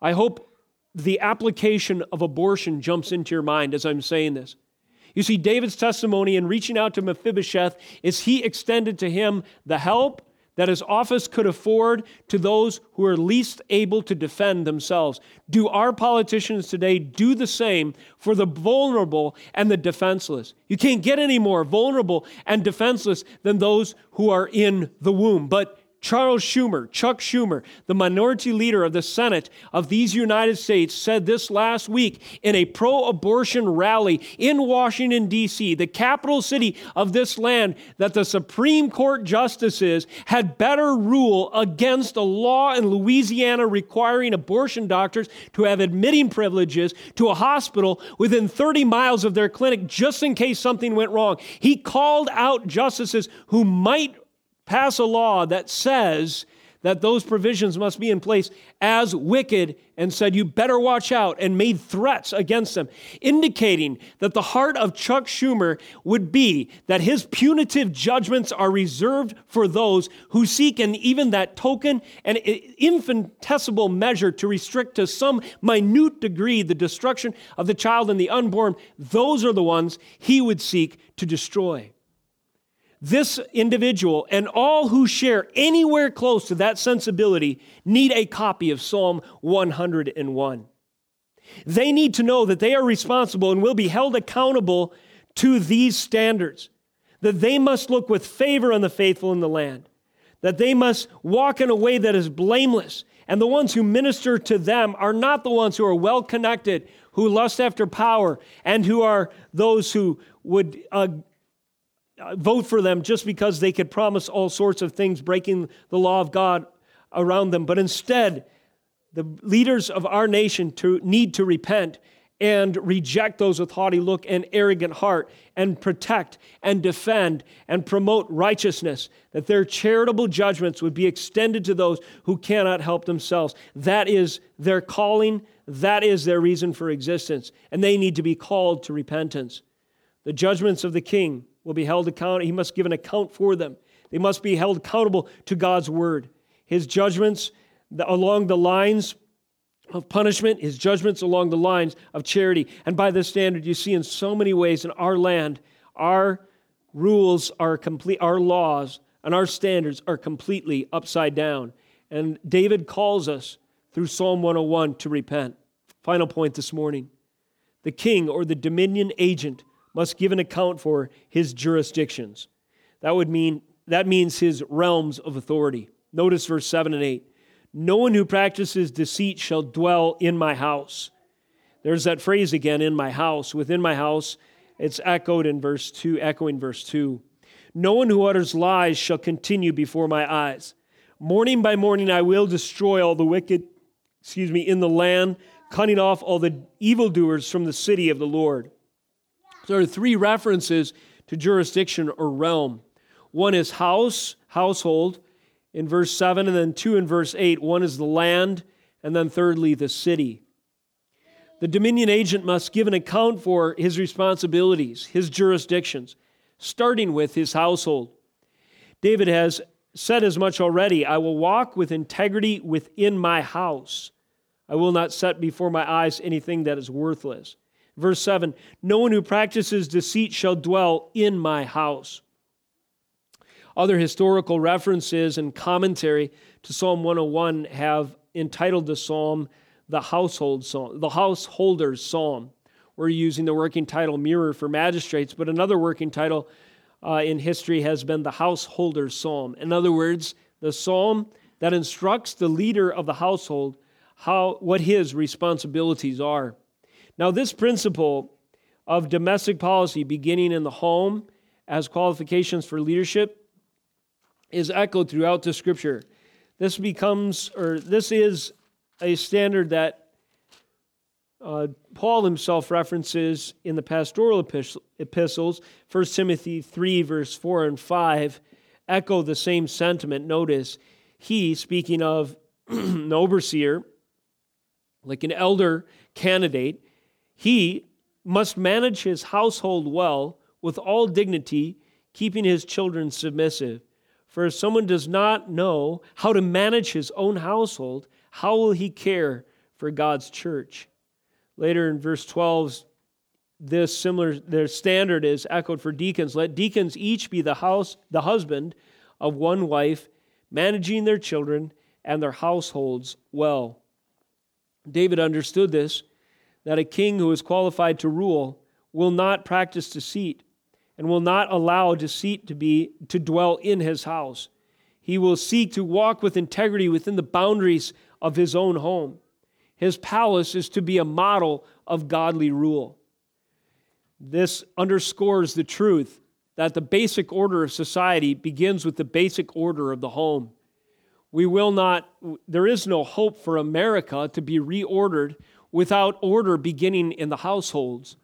I hope the application of abortion jumps into your mind as I'm saying this. You see, David's testimony in reaching out to Mephibosheth is he extended to him the help that his office could afford to those who are least able to defend themselves. Do our politicians today do the same for the vulnerable and the defenseless? You can't get any more vulnerable and defenseless than those who are in the womb. But Charles Schumer, Chuck Schumer, the minority leader of the Senate of these United States, said this last week in a pro abortion rally in Washington, D.C., the capital city of this land, that the Supreme Court justices had better rule against a law in Louisiana requiring abortion doctors to have admitting privileges to a hospital within 30 miles of their clinic just in case something went wrong. He called out justices who might pass a law that says that those provisions must be in place as wicked and said, You better watch out, and made threats against them, indicating that the heart of Chuck Schumer would be that his punitive judgments are reserved for those who seek, and even that token and infinitesimal measure to restrict to some minute degree the destruction of the child and the unborn, those are the ones he would seek to destroy. This individual and all who share anywhere close to that sensibility need a copy of Psalm 101. They need to know that they are responsible and will be held accountable to these standards, that they must look with favor on the faithful in the land, that they must walk in a way that is blameless, and the ones who minister to them are not the ones who are well connected, who lust after power, and who are those who would uh, Uh, vote for them just because they could promise all sorts of things, breaking the law of God around them. But instead, the leaders of our nation to, need to repent and reject those with haughty look and arrogant heart and protect and defend and promote righteousness, that their charitable judgments would be extended to those who cannot help themselves. That is their calling, that is their reason for existence, and they need to be called to repentance. The judgments of the king will be held account. He must give an account for them. They must be held accountable to God's word. His judgments along the lines of punishment, his judgments along the lines of charity. And by this standard, you see in so many ways in our land, our rules are complete, our laws and our standards are completely upside down. And David calls us through Psalm 101 to repent. Final point this morning the king or the dominion agent must give an account for his jurisdictions. That would mean that means his realms of authority. Notice verse 7 and 8. No one who practices deceit shall dwell in my house. There's that phrase again, in my house. Within my house, it's echoed in verse 2, echoing verse 2. No one who utters lies shall continue before my eyes. Morning by morning I will destroy all the wicked, excuse me, in the land, cutting off all the evildoers from the city of the Lord. There are three references to jurisdiction or realm. One is house, household, in verse 7, and then two in verse 8. One is the land, and then thirdly, the city. The dominion agent must give an account for his responsibilities, his jurisdictions, starting with his household. David has said as much already I will walk with integrity within my house. I will not set before my eyes anything that is worthless. Verse 7 No one who practices deceit shall dwell in my house. Other historical references and commentary to Psalm 101 have entitled the psalm the household psalm, the householder's psalm. We're using the working title mirror for magistrates, but another working title uh, in history has been the householder's psalm. In other words, the psalm that instructs the leader of the household how what his responsibilities are. Now, this principle of domestic policy beginning in the home as qualifications for leadership is echoed throughout the scripture. This becomes, or this is a standard that uh, Paul himself references in the pastoral epistles, 1 Timothy 3, verse 4 and 5, echo the same sentiment. Notice, he, speaking of [clears throat] an overseer, like an elder candidate, he must manage his household well with all dignity, keeping his children submissive. For if someone does not know how to manage his own household, how will he care for God's church? Later in verse 12, this similar their standard is echoed for deacons. Let deacons each be the house, the husband of one wife, managing their children and their households well. David understood this that a king who is qualified to rule will not practice deceit and will not allow deceit to be to dwell in his house. He will seek to walk with integrity within the boundaries of his own home. His palace is to be a model of godly rule. This underscores the truth that the basic order of society begins with the basic order of the home. We will not, there is no hope for America to be reordered without order beginning in the households.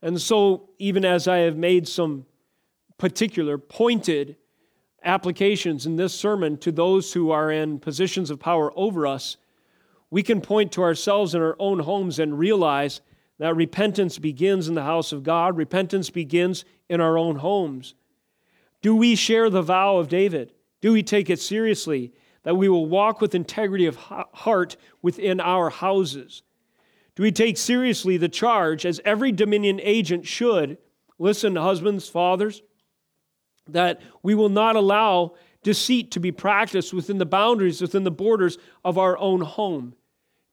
And so, even as I have made some particular pointed applications in this sermon to those who are in positions of power over us, we can point to ourselves in our own homes and realize that repentance begins in the house of God, repentance begins in our own homes. Do we share the vow of David? Do we take it seriously that we will walk with integrity of heart within our houses? Do we take seriously the charge, as every dominion agent should? Listen, husbands, fathers, that we will not allow deceit to be practiced within the boundaries, within the borders of our own home.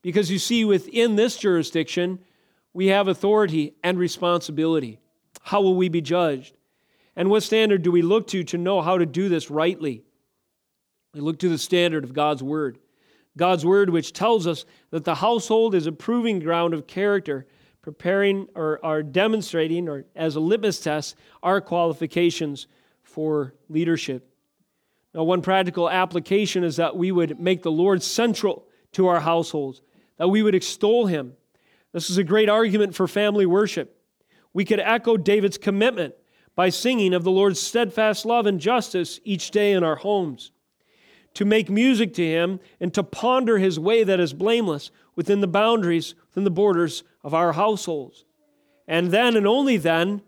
Because you see, within this jurisdiction, we have authority and responsibility. How will we be judged? And what standard do we look to to know how to do this rightly? We look to the standard of God's Word. God's Word, which tells us that the household is a proving ground of character, preparing or, or demonstrating, or as a litmus test, our qualifications for leadership. Now, one practical application is that we would make the Lord central to our households, that we would extol Him. This is a great argument for family worship. We could echo David's commitment by singing of the Lord's steadfast love and justice each day in our homes to make music to him and to ponder his way that is blameless within the boundaries, within the borders of our households. And then and only then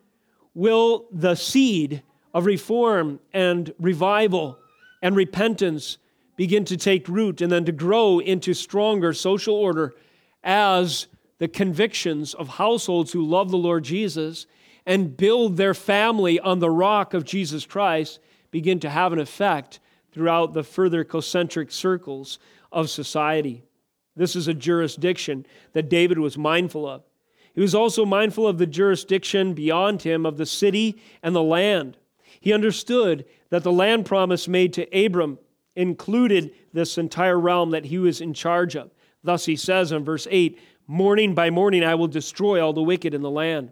will the seed of reform and revival and repentance begin to take root and then to grow into stronger social order as the convictions of households who love the Lord Jesus and build their family on the rock of Jesus Christ begin to have an effect throughout the further concentric circles of society. This is a jurisdiction that David was mindful of. He was also mindful of the jurisdiction beyond him of the city and the land. He understood that the land promise made to Abram included this entire realm that he was in charge of. Thus he says in verse 8 Morning by morning I will destroy all the wicked in the land.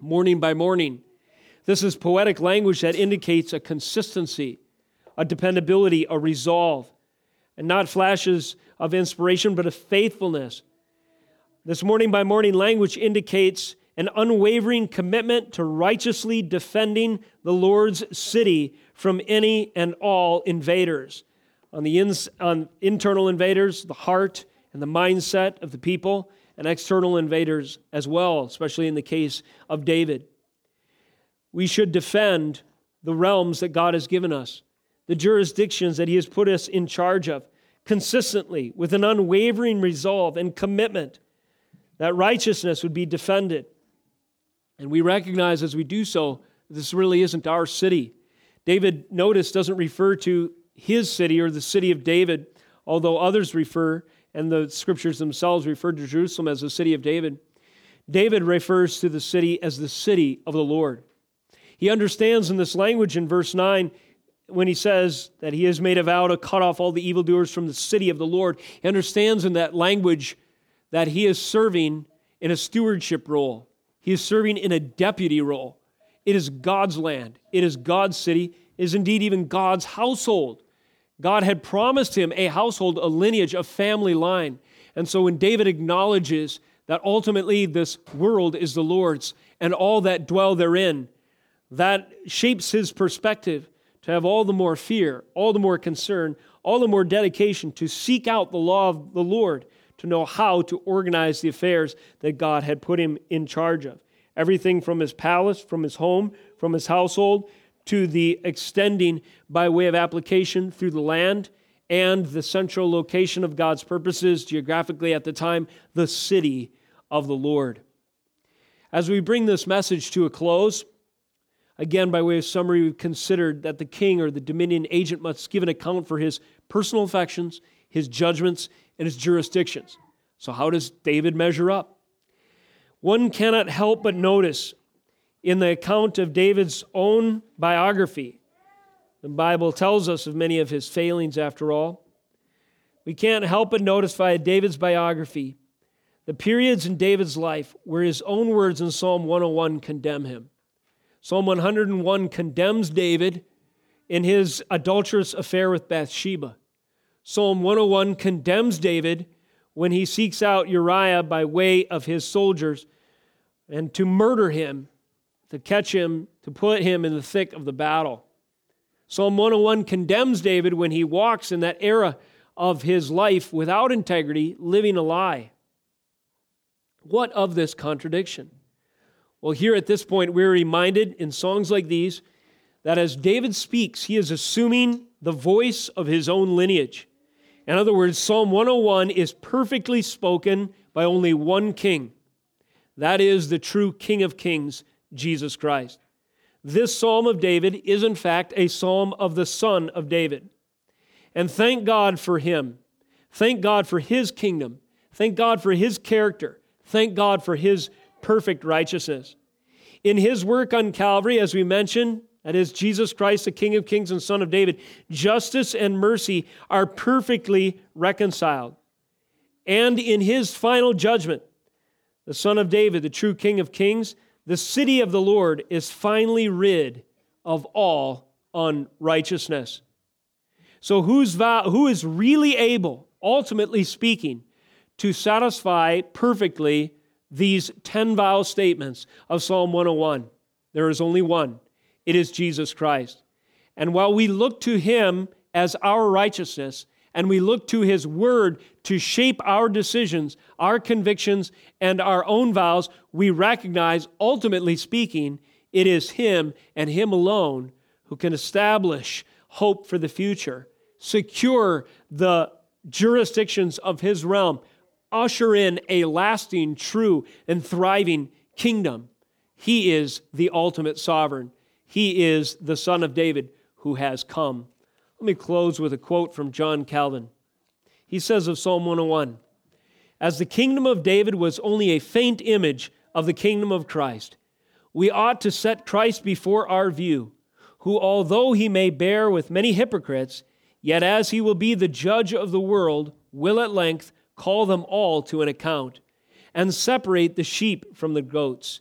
Morning by morning. This is poetic language that indicates a consistency a dependability, a resolve, and not flashes of inspiration, but a faithfulness. This morning by morning language indicates an unwavering commitment to righteously defending the Lord's city from any and all invaders. On the ins, on internal invaders, the heart and the mindset of the people, and external invaders as well, especially in the case of David. We should defend the realms that God has given us the jurisdictions that He has put us in charge of consistently with an unwavering resolve and commitment that righteousness would be defended. And we recognize as we do so, this really isn't our city. David, notice, doesn't refer to his city or the city of David, although others refer, and the scriptures themselves refer to Jerusalem as the city of David. David refers to the city as the city of the Lord. He understands in this language in verse 9 when he says that he has made a vow to cut off all the evildoers from the city of the Lord. He understands in that language that he is serving in a stewardship role, he is serving in a deputy role. It is God's land, it is God's city, it is indeed even God's household. God had promised him a household, a lineage, a family line. And so when David acknowledges that ultimately this world is the Lord's and all that dwell therein, that shapes his perspective to have all the more fear, all the more concern, all the more dedication to seek out the law of the Lord, to know how to organize the affairs that God had put him in charge of. Everything from his palace, from his home, from his household, to the extending by way of application through the land and the central location of God's purposes geographically at the time, the city of the Lord. As we bring this message to a close, again, by way of summary, we've considered that the king or the dominion agent must give an account for his personal affections, his judgments, and his jurisdictions. So, how does David measure up? One cannot help but notice in the account of David's own biography, the Bible tells us of many of his failings, after all. We can't help but notice via David's biography the periods in David's life where his own words in Psalm 101 condemn him. Psalm 101 condemns David in his adulterous affair with Bathsheba. Psalm 101 condemns David when he seeks out Uriah by way of his soldiers and to murder him, to catch him, to put him in the thick of the battle. Psalm 101 condemns David when he walks in that era of his life without integrity, living a lie. What of this contradiction? Well, here at this point, we're reminded in songs like these that as David speaks, he is assuming the voice of his own lineage. In other words, Psalm 101 is perfectly spoken by only one king. That is the true King of Kings, Jesus Christ. This Psalm of David is, in fact, a psalm of the Son of David. And thank God for him. Thank God for his kingdom. Thank God for his character. Thank God for his perfect righteousness. In his work on Calvary, as we mentioned, that is Jesus Christ, the King of Kings and Son of David, justice and mercy are perfectly reconciled. And in his final judgment, the Son of David, the true King of Kings, the city of the Lord is finally rid of all unrighteousness. So, who's who is really able, ultimately speaking, to satisfy perfectly these 10 vow statements of Psalm 101. There is only one it is Jesus Christ. And while we look to him as our righteousness, and we look to his word to shape our decisions, our convictions, and our own vows, we recognize, ultimately speaking, it is him and him alone who can establish hope for the future, secure the jurisdictions of his realm, usher in a lasting, true, and thriving kingdom. He is the ultimate sovereign. He is the Son of David who has come. Let me close with a quote from John Calvin. He says of Psalm 101 As the kingdom of David was only a faint image of the kingdom of Christ, we ought to set Christ before our view, who, although he may bear with many hypocrites, yet as he will be the judge of the world, will at length call them all to an account, and separate the sheep from the goats.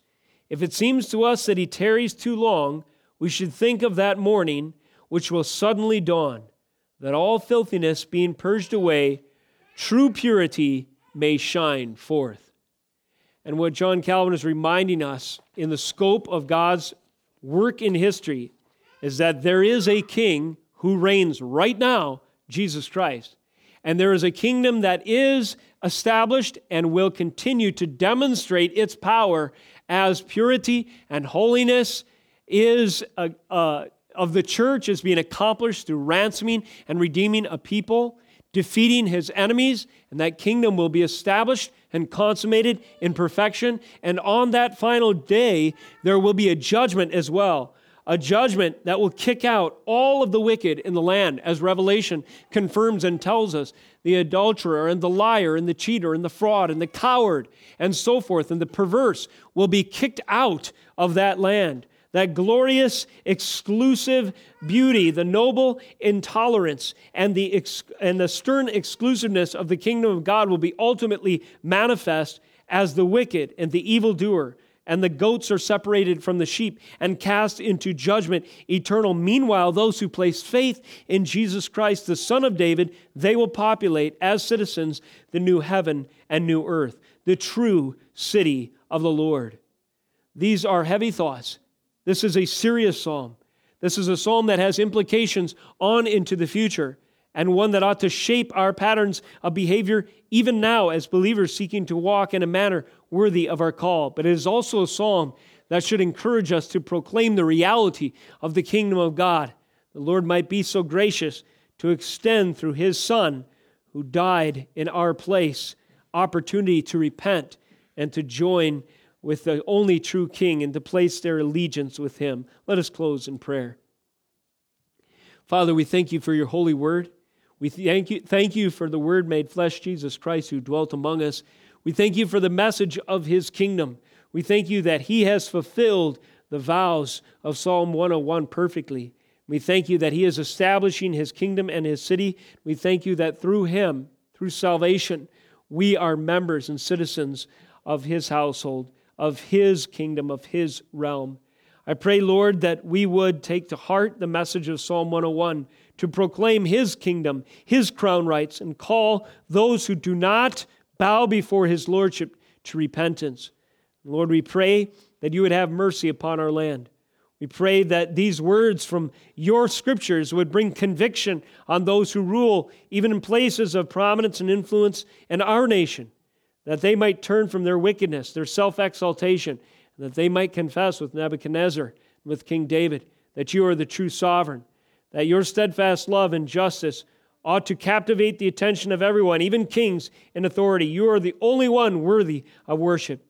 If it seems to us that he tarries too long, we should think of that morning which will suddenly dawn, that all filthiness being purged away, true purity may shine forth. And what John Calvin is reminding us in the scope of God's work in history is that there is a king who reigns right now, Jesus Christ. And there is a kingdom that is established and will continue to demonstrate its power as purity and holiness is a, a, of the church is being accomplished through ransoming and redeeming a people, defeating his enemies, and that kingdom will be established and consummated in perfection. And on that final day, there will be a judgment as well a judgment that will kick out all of the wicked in the land, as Revelation confirms and tells us the adulterer and the liar and the cheater and the fraud and the coward and so forth, and the perverse will be kicked out of that land. That glorious, exclusive beauty, the noble intolerance, and the, ex- and the stern exclusiveness of the kingdom of God will be ultimately manifest as the wicked and the evildoer and the goats are separated from the sheep and cast into judgment eternal. Meanwhile, those who place faith in Jesus Christ, the Son of David, they will populate as citizens the new heaven and new earth, the true city of the Lord. These are heavy thoughts. This is a serious psalm. This is a psalm that has implications on into the future and one that ought to shape our patterns of behavior even now as believers seeking to walk in a manner worthy of our call. But it is also a psalm that should encourage us to proclaim the reality of the kingdom of God. The Lord might be so gracious to extend through his Son, who died in our place, opportunity to repent and to join with the only true King and to place their allegiance with him. Let us close in prayer. Father, we thank you for your holy word. We thank you, thank you for the Word made flesh, Jesus Christ, who dwelt among us. We thank you for the message of His kingdom. We thank you that He has fulfilled the vows of Psalm 101 perfectly. We thank you that He is establishing His kingdom and His city. We thank you that through Him, through salvation, we are members and citizens of His household, of His kingdom, of His realm. I pray, Lord, that we would take to heart the message of Psalm 101 to proclaim his kingdom, his crown rights, and call those who do not bow before his lordship to repentance. Lord, we pray that you would have mercy upon our land. We pray that these words from your scriptures would bring conviction on those who rule, even in places of prominence and influence in our nation, that they might turn from their wickedness, their self exaltation, that they might confess with Nebuchadnezzar and with King David that you are the true sovereign that your steadfast love and justice ought to captivate the attention of everyone, even kings in authority. You are the only one worthy of worship.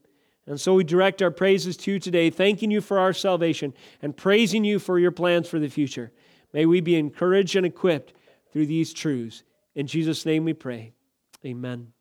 And so we direct our praises to you today, thanking you for our salvation and praising you for your plans for the future. May we be encouraged and equipped through these truths. In Jesus' name we pray. Amen.